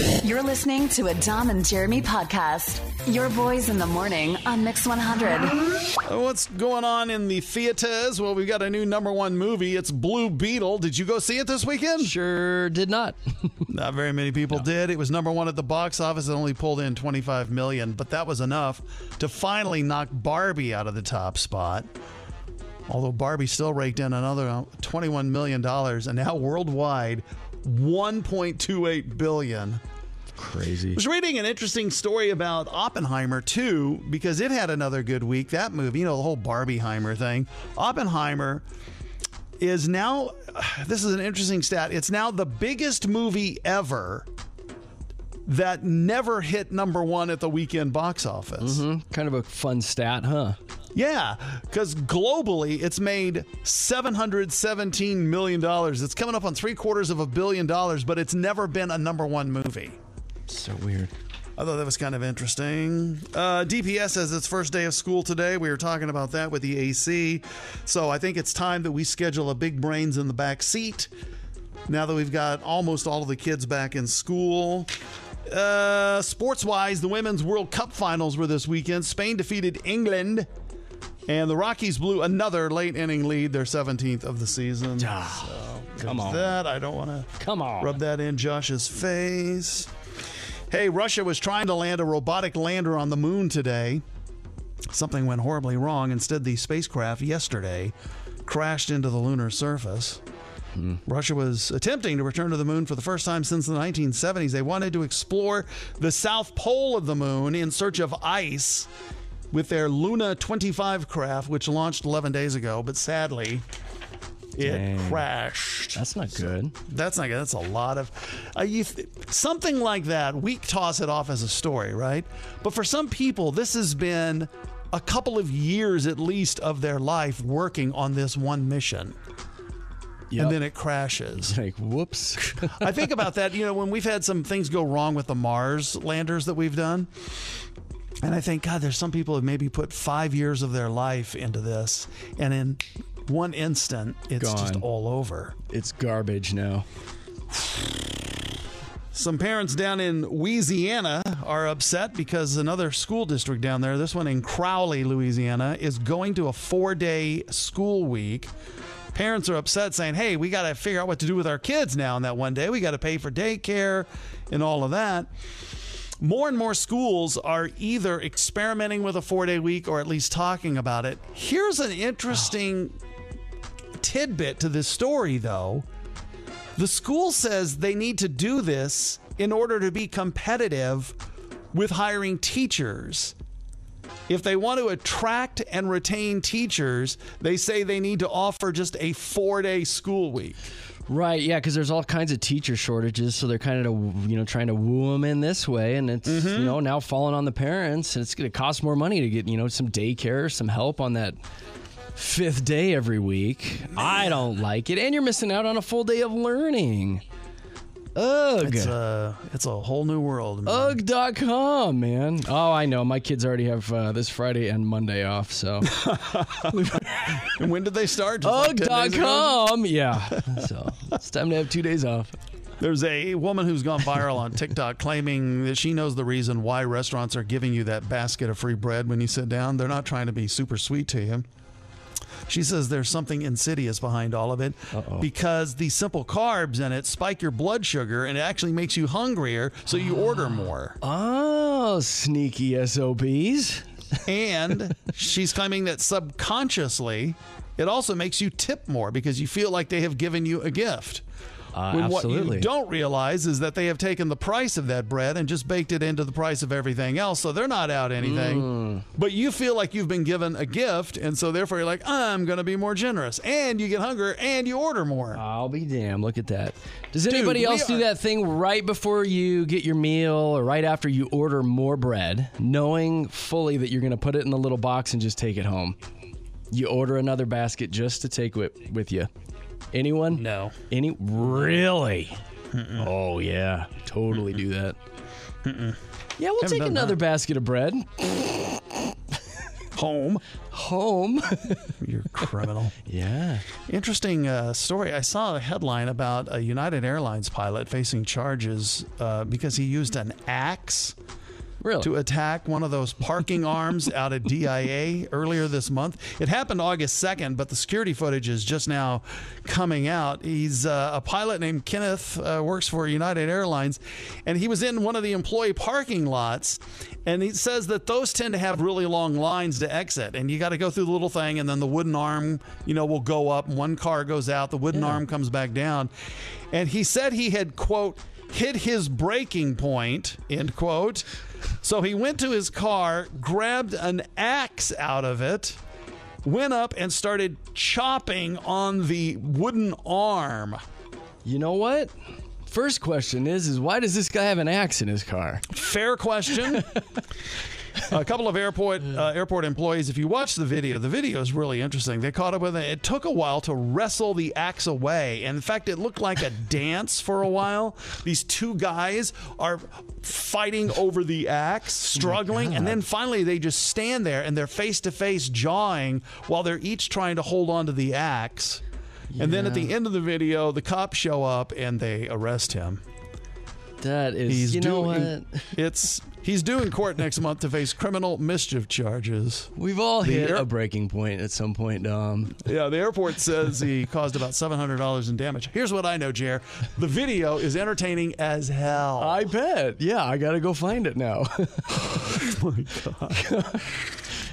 You're listening to a Dom and Jeremy podcast. Your boys in the morning on Mix 100. Uh, What's going on in the theaters? Well, we've got a new number one movie. It's Blue Beetle. Did you go see it this weekend? Sure did not. Not very many people did. It was number one at the box office. It only pulled in 25 million, but that was enough to finally knock Barbie out of the top spot. Although Barbie still raked in another uh, 21 million dollars, and now worldwide, 1.28 billion. Crazy. I was reading an interesting story about Oppenheimer too, because it had another good week. That movie, you know, the whole Barbieheimer thing. Oppenheimer is now. This is an interesting stat. It's now the biggest movie ever that never hit number one at the weekend box office. hmm Kind of a fun stat, huh? Yeah, because globally it's made $717 million. It's coming up on three quarters of a billion dollars, but it's never been a number one movie. So weird. I thought that was kind of interesting. Uh, DPS has it's first day of school today. We were talking about that with the AC. So I think it's time that we schedule a big brains in the back seat. Now that we've got almost all of the kids back in school. Uh, sports wise, the Women's World Cup finals were this weekend. Spain defeated England, and the Rockies blew another late inning lead, their 17th of the season. so, come on. That I don't want to Come on. rub that in Josh's face. Hey, Russia was trying to land a robotic lander on the moon today. Something went horribly wrong. Instead, the spacecraft yesterday crashed into the lunar surface. Hmm. Russia was attempting to return to the moon for the first time since the 1970s. They wanted to explore the south pole of the moon in search of ice with their Luna 25 craft, which launched 11 days ago, but sadly, it Dang. crashed. That's not good. That's not good. That's a lot of uh, you th- something like that. We toss it off as a story, right? But for some people, this has been a couple of years at least of their life working on this one mission. Yep. And then it crashes. Like, whoops. I think about that, you know, when we've had some things go wrong with the Mars landers that we've done. And I think, God, there's some people who maybe put five years of their life into this. And in one instant, it's just Gone. all over. it's garbage now. Some parents down in Louisiana are upset because another school district down there, this one in Crowley, Louisiana, is going to a four day school week. Parents are upset saying, hey, we got to figure out what to do with our kids now in that one day. We got to pay for daycare and all of that. More and more schools are either experimenting with a four day week or at least talking about it. Here's an interesting tidbit to this story, though. The school says they need to do this in order to be competitive with hiring teachers. If they want to attract and retain teachers, they say they need to offer just a four day school week. Right, yeah, because there's all kinds of teacher shortages, so they're kind of you know trying to woo them in this way, and it's mm-hmm. you know now falling on the parents, and it's going to cost more money to get you know some daycare, some help on that fifth day every week. I don't like it, and you're missing out on a full day of learning. Ugh. It's a, it's a whole new world. man. Ugg.com, man. Oh, I know. My kids already have uh, this Friday and Monday off, so. And when did they start? Just like 10 days ago? Ugg.com. Yeah. So it's time to have two days off. There's a woman who's gone viral on TikTok claiming that she knows the reason why restaurants are giving you that basket of free bread when you sit down. They're not trying to be super sweet to you. She says there's something insidious behind all of it because the simple carbs in it spike your blood sugar and it actually makes you hungrier, so you order ah. more. Oh, sneaky SOBs. And she's claiming that subconsciously, it also makes you tip more because you feel like they have given you a gift. Uh, when what you don't realize is that they have taken the price of that bread and just baked it into the price of everything else, so they're not out anything. Mm. But you feel like you've been given a gift, and so therefore you're like, I'm going to be more generous, and you get hungrier, and you order more. I'll be damned. Look at that. Does anybody else do that thing right before you get your meal or right after you order more bread, knowing fully that you're going to put it in the little box and just take it home? You order another basket just to take with, with you. Anyone? No. Any? Really? Oh, yeah. Totally do that. Yeah, we'll Haven't take another that. basket of bread Home. home. You're criminal. yeah. Interesting uh, story. I saw a headline about a United Airlines pilot facing charges uh, because he used an axe Really? to attack one of those parking arms out at DIA earlier this month. It happened August 2nd, but the security footage is just now coming out. He's uh, a pilot named Kenneth, uh, works for United Airlines, and he was in one of the employee parking lots. And he says that those tend to have really long lines to exit, and you got to go through the little thing, and then the wooden arm, you know, will go up. and One car goes out, the wooden arm comes back down. And he said he had, quote, hit his breaking point, end quote. So he went to his car, grabbed an axe out of it, went up and started chopping on the wooden arm. You know what? First question is is why does this guy have an axe in his car? Fair question. a couple of airport uh, airport employees. If you watch the video, the video is really interesting. They caught up with it. It took a while to wrestle the axe away, and in fact, it looked like a dance for a while. These two guys are fighting over the axe, struggling, and then finally they just stand there and they're face to face jawing while they're each trying to hold on to the axe. And then at the end of the video, the cops show up and they arrest him. That is He's you know doing what? it's he's due in court next month to face criminal mischief charges. We've all The hit air- a breaking point at some point, Dom. Yeah, the airport says he caused about seven hundred dollars in damage. Here's what I know, Jer. The video is entertaining as hell. I bet. Yeah, I gotta go find it now. Oh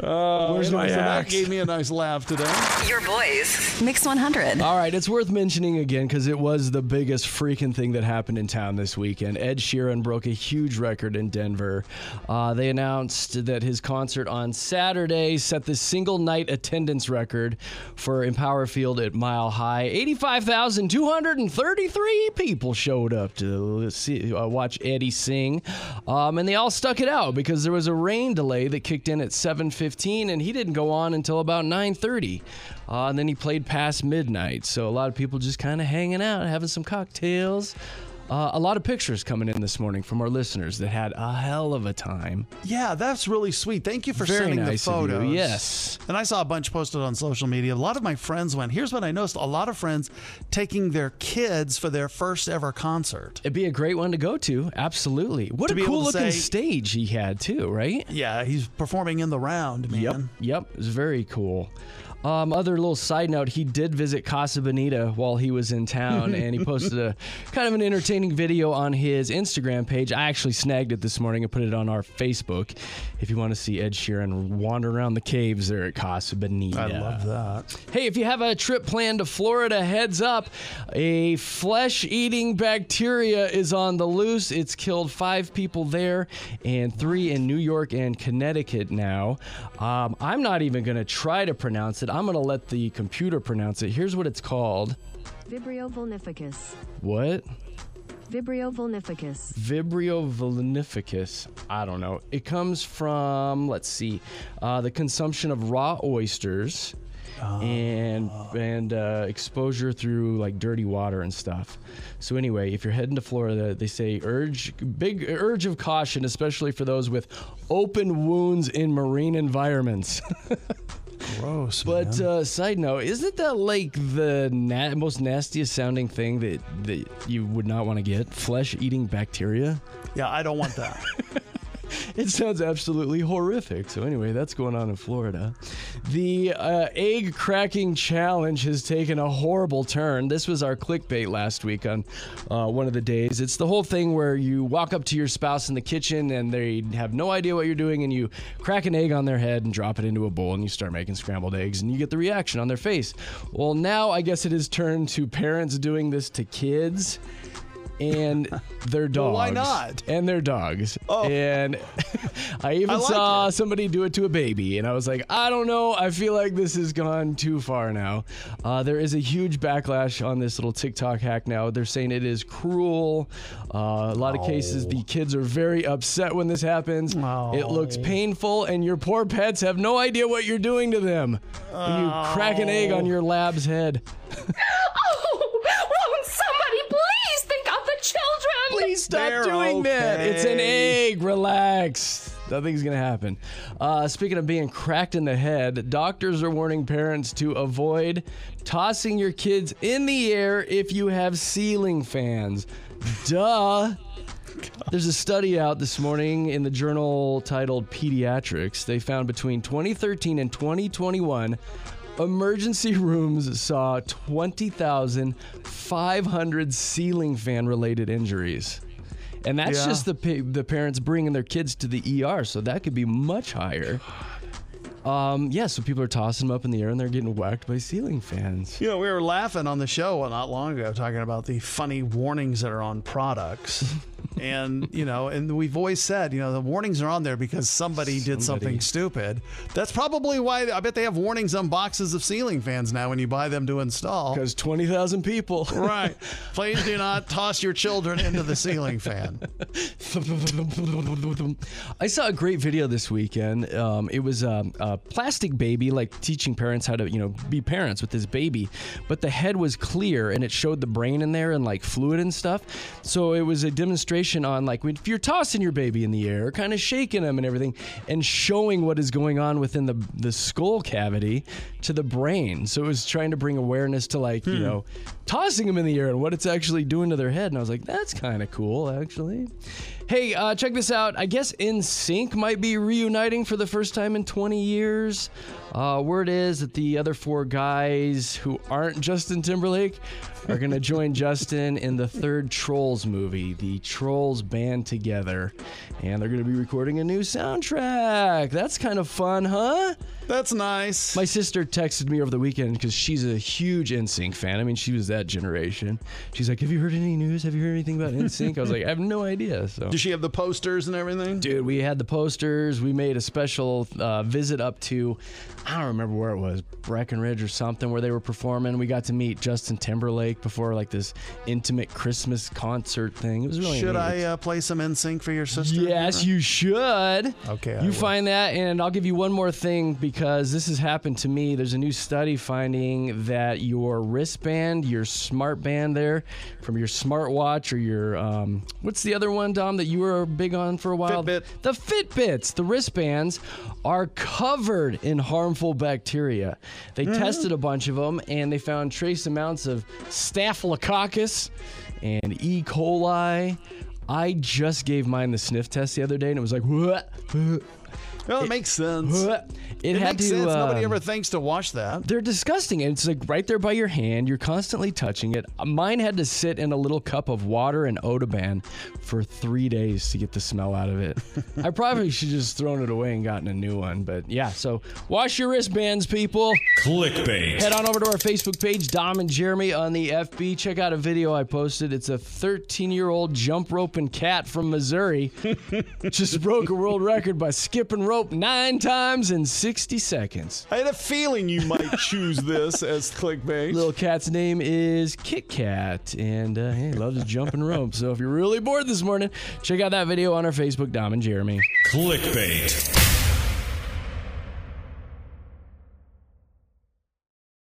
Uh, Where's anyway, my so that gave me a nice laugh today. Your boys. Mix 100. All right, it's worth mentioning again because it was the biggest freaking thing that happened in town this weekend. Ed Sheeran broke a huge record in Denver. Uh, they announced that his concert on Saturday set the single night attendance record for Empower Field at Mile High. 85,233 people showed up to see, uh, watch Eddie sing. Um, and they all stuck it out because there was a rain delay that kicked in at 7.15 and he didn't go on until about 9.30. Uh, and then he played past midnight. So a lot of people just kind of hanging out, having some cocktails. Uh, a lot of pictures coming in this morning from our listeners that had a hell of a time. Yeah, that's really sweet. Thank you for Very sending nice the photos. Yes. And I saw a bunch posted on social media. A lot of my friends went. Here's what I noticed: a lot of friends taking their kids for their first ever concert. It'd be a great one to go to. Absolutely. What To a cool looking say- stage he had, too, right? Yeah, he's performing in the round, man. Yep. Yep. It was very cool. Um, other little side note, he did visit Casa Bonita while he was in town, and he posted a kind of an entertaining video on his Instagram page. I actually snagged it this morning and put it on our Facebook. If you want to see Ed Sheeran wander around the caves there at Casa Bonita. I love that. Hey, if you have a trip planned to Florida, heads up. A flesh eating bacteria is on the loose. It's killed five people there and three in New York and Connecticut now. Um, I'm not even going to try to pronounce it. I'm going to let the computer pronounce it. Here's what it's called. Vibrio vulnificus. What? Vibrio vulnificus. Vibrio vulnificus. I don't know. It comes from, let's see, uh, the consumption of raw oysters and and uh, exposure through like dirty water and stuff. So anyway, if you're heading to Florida, they say urge big urge of caution, especially for those with open wounds in marine environments. Gross, But man. uh, side note, isn't that like the na- most nastiest sounding thing that that you would not want to get? Flesh eating bacteria. yeah, I don't want that. It sounds absolutely horrific. So anyway, that's going on in Florida. The uh, egg cracking challenge has taken a horrible turn. This was our clickbait last week on uh, one of the days. It's the whole thing where you walk up to your spouse in the kitchen and they have no idea what you're doing, and you crack an egg on their head and drop it into a bowl, and you start making scrambled eggs, and you get the reaction on their face. Well, now I guess it has turned to parents doing this to kids and their dogs. Well, why not? And their dogs. Oh. And I even I like saw it. somebody do it to a baby, and I was like, I don't know. I feel like this has gone too far now. Uh, there is a huge backlash on this little TikTok hack now. They're saying it is cruel. Uh, a lot of cases, the kids are very upset when this happens. It looks painful, and your poor pets have no idea what you're doing to them. When you crack an egg on your lab's head. Oh, won't somebody please think of the children? Please stop They're doing that. It's an egg. Relax. Nothing's going to happen. Uh, speaking of being cracked in the head, doctors are warning parents to avoid tossing your kids in the air if you have ceiling fans. Duh. There's a study out this morning in the journal titled Pediatrics. They found between 2013 and 2021, emergency rooms saw 20,500 ceiling fan related injuries. And that's Yeah. just the pa- the parents bringing their kids to the ER, so that could be much higher. Um, yeah, so people are tossing them up in the air and they're getting whacked by ceiling fans. You know, we were laughing on the show not long ago talking about the funny warnings that are on products. and, you know, and we've always said, you know, the warnings are on there because somebody, did something stupid. That's probably why I bet they have warnings on boxes of ceiling fans now when you buy them to install. Because 20,000 people. Right. Please do not toss your children into the ceiling fan. I saw a great video this weekend. Um, it was um, a plastic baby, like teaching parents how to, you know, be parents with this baby. But the head was clear and it showed the brain in there and like fluid and stuff. So it was a demonstration on like if you're tossing your baby in the air, kind of shaking them and everything, and showing what is going on within the the skull cavity to the brain. So it was trying to bring awareness to like you hmm. know tossing them in the air and what it's actually doing to their head. And I was like, that's kind of cool, actually. Hey, uh, check this out. I guess NSYNC might be reuniting for the first time in 20 years. Uh, word is that the other four guys who aren't Justin Timberlake are going to join Justin in the third Trolls movie. The Trolls band together, and they're going to be recording a new soundtrack. That's kind of fun, huh? That's nice. My sister texted me over the weekend because she's a huge NSYNC fan. I mean, she was that generation. She's like, "Have you heard any news? Have you heard anything about NSYNC?" I was like, "I have no idea." So, Does she have the posters and everything? dude, we had the posters. We made a special uh, visit up to, I don't remember where it was, Breckenridge or something, where they were performing. We got to meet Justin Timberlake before like this intimate Christmas concert thing. It was really Should neat. I uh, play some NSYNC for your sister? Yes, you should. Okay, I You will. find that, and I'll give you one more thing because this has happened to me. There's a new study finding that your wristband, your smart band there, from your smartwatch or your, um, what's the other one, Dom, that you were big on for a while? Fitbit. The Fitbits, the wristbands, are covered in harmful bacteria. They Mm-hmm. tested a bunch of them and they found trace amounts of Staphylococcus and E. coli. I just gave mine the sniff test the other day and it was like, what? Well, it, makes sense. It, It, had makes to. sense. Nobody um, ever thinks to wash that. they're disgusting. And it's like right there by your hand. You're constantly touching it. Mine had to sit in a little cup of water and Odoban for three days to get the smell out of it. I probably should just thrown it away and gotten a new one. But yeah, so wash your wristbands, people. Clickbait. Head on over to our Facebook page, Dom and Jeremy on the FB. Check out a video I posted. It's a 13 year old jump roping cat from Missouri. Just broke a world record by skipping rope nine times in 60 seconds. I had a feeling you might choose this as clickbait. Little cat's name is Kit Kat, and uh, he loves jumping rope. So if you're really bored this morning, check out that video on our Facebook, Dom and Jeremy. Clickbait.